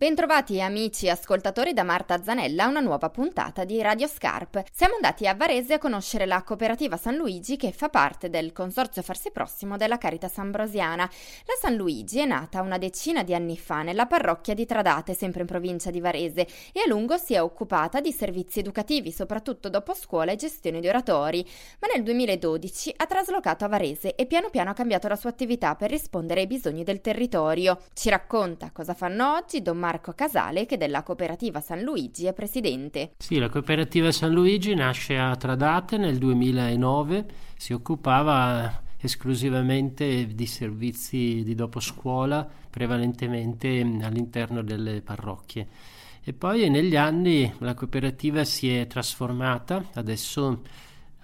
Bentrovati amici e ascoltatori da Marta Zanella a una nuova puntata di Radio Scarp. Siamo andati a Varese a conoscere la cooperativa San Luigi che fa parte del consorzio Farsi Prossimo della Caritas Ambrosiana. La San Luigi è nata una decina di anni fa nella parrocchia di Tradate, sempre in provincia di Varese, e a lungo si è occupata di servizi educativi, soprattutto dopo scuola e gestione di oratori. Ma nel 2012 ha traslocato a Varese e piano piano ha cambiato la sua attività per rispondere ai bisogni del territorio. Ci racconta cosa fanno oggi Don Marco Casale che della cooperativa San Luigi è presidente. Sì, la cooperativa San Luigi nasce a Tradate nel 2009, si occupava esclusivamente di servizi di dopo scuola, prevalentemente all'interno delle parrocchie. E poi negli anni la cooperativa si è trasformata, adesso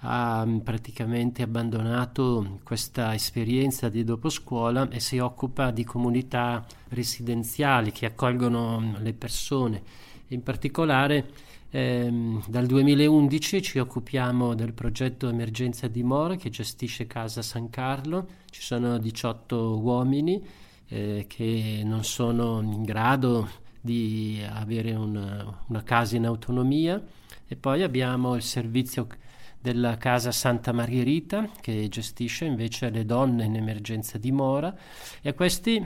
ha praticamente abbandonato questa esperienza di dopo scuola e si occupa di comunità residenziali che accolgono le persone. In particolare ehm, dal 2011 ci occupiamo del progetto Emergenza di Mora che gestisce Casa San Carlo. Ci sono 18 uomini eh, che non sono in grado di avere una, una casa in autonomia e poi abbiamo il servizio della casa Santa Margherita che gestisce invece le donne in emergenza di mora e a questi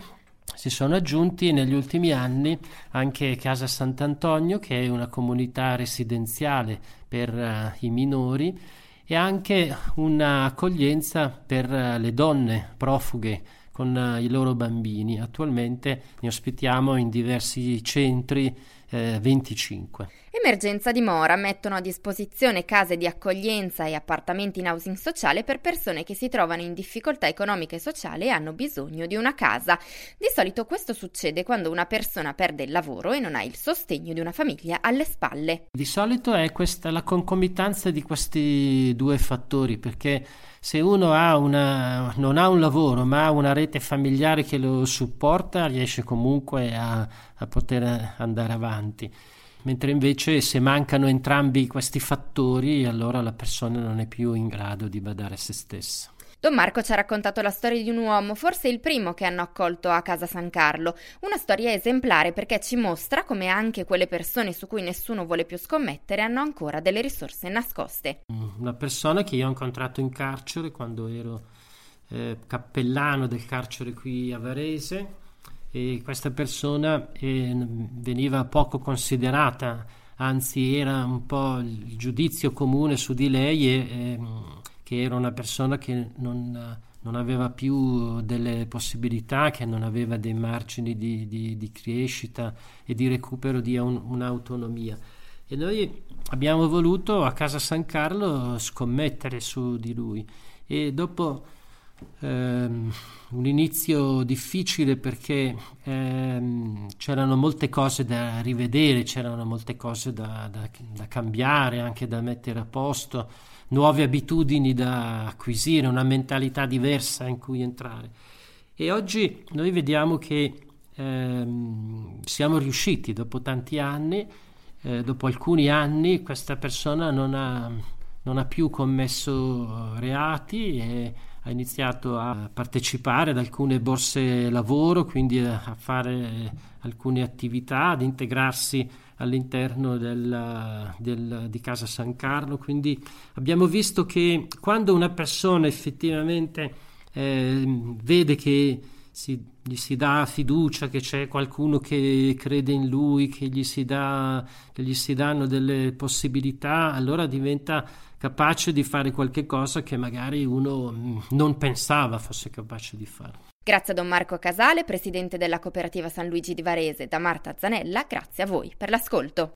si sono aggiunti negli ultimi anni anche Casa Sant'Antonio che è una comunità residenziale per uh, i minori e anche un'accoglienza per uh, le donne profughe con uh, i loro bambini. Attualmente ne ospitiamo in diversi centri eh, 25. Emergenza di Mora mettono a disposizione case di accoglienza e appartamenti in housing sociale per persone che si trovano in difficoltà economica e sociale e hanno bisogno di una casa. Di solito questo succede quando una persona perde il lavoro e non ha il sostegno di una famiglia alle spalle. Di solito è questa la concomitanza di questi due fattori perché se uno ha una, non ha un lavoro ma ha una rete familiare che lo supporta riesce comunque a, a poter andare avanti mentre invece se mancano entrambi questi fattori allora la persona non è più in grado di badare a se stessa. Don Marco ci ha raccontato la storia di un uomo, forse il primo che hanno accolto a casa San Carlo, una storia esemplare perché ci mostra come anche quelle persone su cui nessuno vuole più scommettere hanno ancora delle risorse nascoste. Una persona che io ho incontrato in carcere quando ero eh, cappellano del carcere qui a Varese e questa persona eh, veniva poco considerata, anzi era un po' il giudizio comune su di lei e, eh, che era una persona che non, non, aveva più delle possibilità, che non aveva dei margini di, di, di crescita e di recupero di un, un'autonomia. E noi abbiamo voluto a Casa San Carlo scommettere su di lui e dopo ehm, un inizio difficile perché ehm, c'erano molte cose da rivedere, c'erano molte cose da, da, da, cambiare, anche da mettere a posto, nuove abitudini da acquisire, una mentalità diversa in cui entrare. E oggi noi vediamo che ehm, siamo riusciti dopo tanti anni, eh, dopo alcuni anni, questa persona non ha, non ha più commesso reati e ha iniziato a partecipare ad alcune borse lavoro, quindi a fare alcune attività, ad integrarsi all'interno del, del, di Casa San Carlo. Quindi abbiamo visto che quando una persona effettivamente eh, vede che si, gli si dà fiducia, che c'è qualcuno che crede in lui, che gli si, dà, che gli si danno delle possibilità, allora diventa capace di fare qualche cosa che magari uno mm, non pensava fosse capace di fare. Grazie a Don Marco Casale, presidente della cooperativa San Luigi di Varese, da Marta Zanella, grazie a voi per l'ascolto.